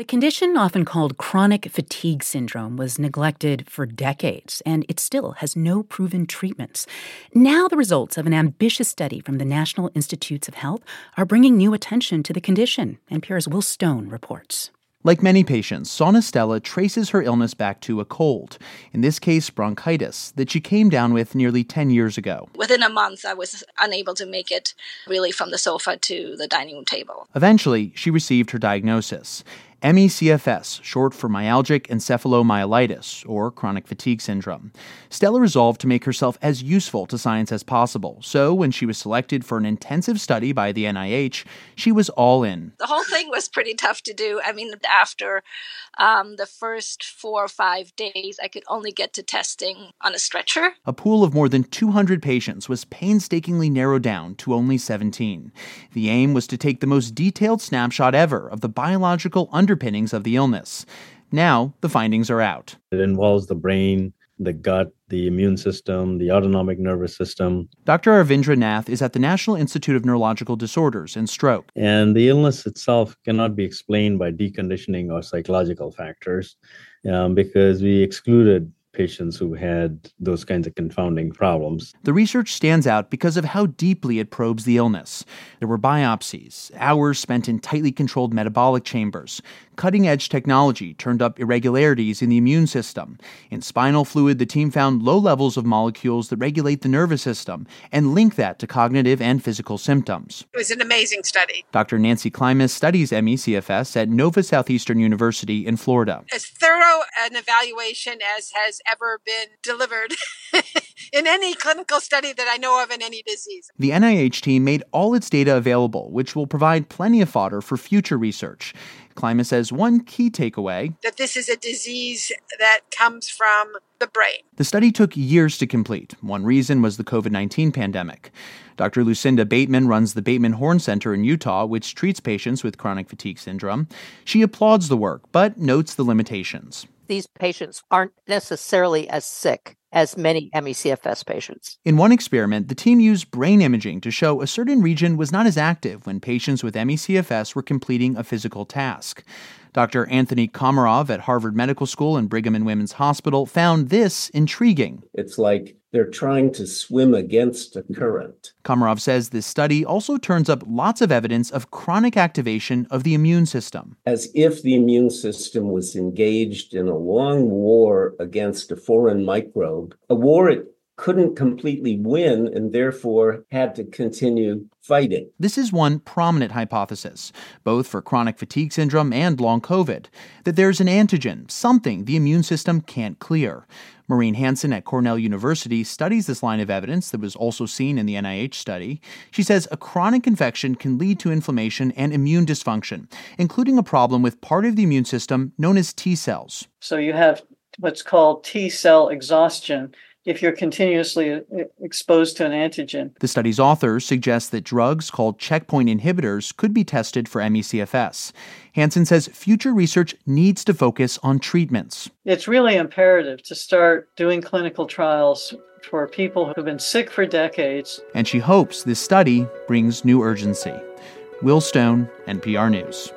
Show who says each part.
Speaker 1: The condition, often called chronic fatigue syndrome, was neglected for decades, and it still has no proven treatments. Now, the results of an ambitious study from the National Institutes of Health are bringing new attention to the condition, NPR's Will Stone reports.
Speaker 2: Like many patients, Sauna Stella traces her illness back to a cold, in this case, bronchitis, that she came down with nearly 10 years ago.
Speaker 3: Within a month, I was unable to make it really from the sofa to the dining room table.
Speaker 2: Eventually, she received her diagnosis MECFS, short for myalgic encephalomyelitis, or chronic fatigue syndrome. Stella resolved to make herself as useful to science as possible, so when she was selected for an intensive study by the NIH, she was all in.
Speaker 3: The whole thing was pretty tough to do. I mean, after um, the first four or five days, I could only get to testing on a stretcher.
Speaker 2: A pool of more than 200 patients was painstakingly narrowed down to only 17. The aim was to take the most detailed snapshot ever of the biological under underpinnings of the illness. Now, the findings are out.
Speaker 4: It involves the brain, the gut, the immune system, the autonomic nervous system.
Speaker 2: Dr. Avindra Nath is at the National Institute of Neurological Disorders and Stroke.
Speaker 4: And the illness itself cannot be explained by deconditioning or psychological factors um, because we excluded patients who had those kinds of confounding problems.
Speaker 2: The research stands out because of how deeply it probes the illness. There were biopsies, hours spent in tightly controlled metabolic chambers, cutting edge technology turned up irregularities in the immune system. In spinal fluid, the team found low levels of molecules that regulate the nervous system and link that to cognitive and physical symptoms.
Speaker 5: It was an amazing study.
Speaker 2: Dr. Nancy Klimas studies ME/CFS at Nova Southeastern University in Florida.
Speaker 5: As thorough an evaluation as has ever been delivered in any clinical study that I know of in any disease.
Speaker 2: The NIH team made all its data available, which will provide plenty of fodder for future research. Klimas says one key takeaway
Speaker 5: that this is a disease that comes from the brain.
Speaker 2: The study took years to complete. One reason was the COVID 19 pandemic. Dr. Lucinda Bateman runs the Bateman Horn Center in Utah, which treats patients with chronic fatigue syndrome. She applauds the work, but notes the limitations.
Speaker 6: These patients aren't necessarily as sick as many ME/CFS patients.
Speaker 2: In one experiment, the team used brain imaging to show a certain region was not as active when patients with ME/CFS were completing a physical task. Dr. Anthony Komaroff at Harvard Medical School and Brigham and Women's Hospital found this intriguing.
Speaker 7: It's like they're trying to swim against a current.
Speaker 2: Komaroff says this study also turns up lots of evidence of chronic activation of the immune system.
Speaker 7: As if the immune system was engaged in a long war against a foreign microbe, a war it couldn't completely win and therefore had to continue fighting.
Speaker 2: This is one prominent hypothesis, both for chronic fatigue syndrome and long COVID, that there's an antigen, something the immune system can't clear. Maureen Hanson at Cornell University studies this line of evidence that was also seen in the NIH study. She says a chronic infection can lead to inflammation and immune dysfunction, including a problem with part of the immune system known as T cells.
Speaker 8: So you have what's called T cell exhaustion if you're continuously uh, exposed to an antigen.
Speaker 2: The study's authors suggest that drugs called checkpoint inhibitors could be tested for ME/CFS. Hanson says future research needs to focus on treatments.
Speaker 8: It's really imperative to start doing clinical trials for people who've been sick for decades.
Speaker 2: And she hopes this study brings new urgency. Will Stone, NPR News.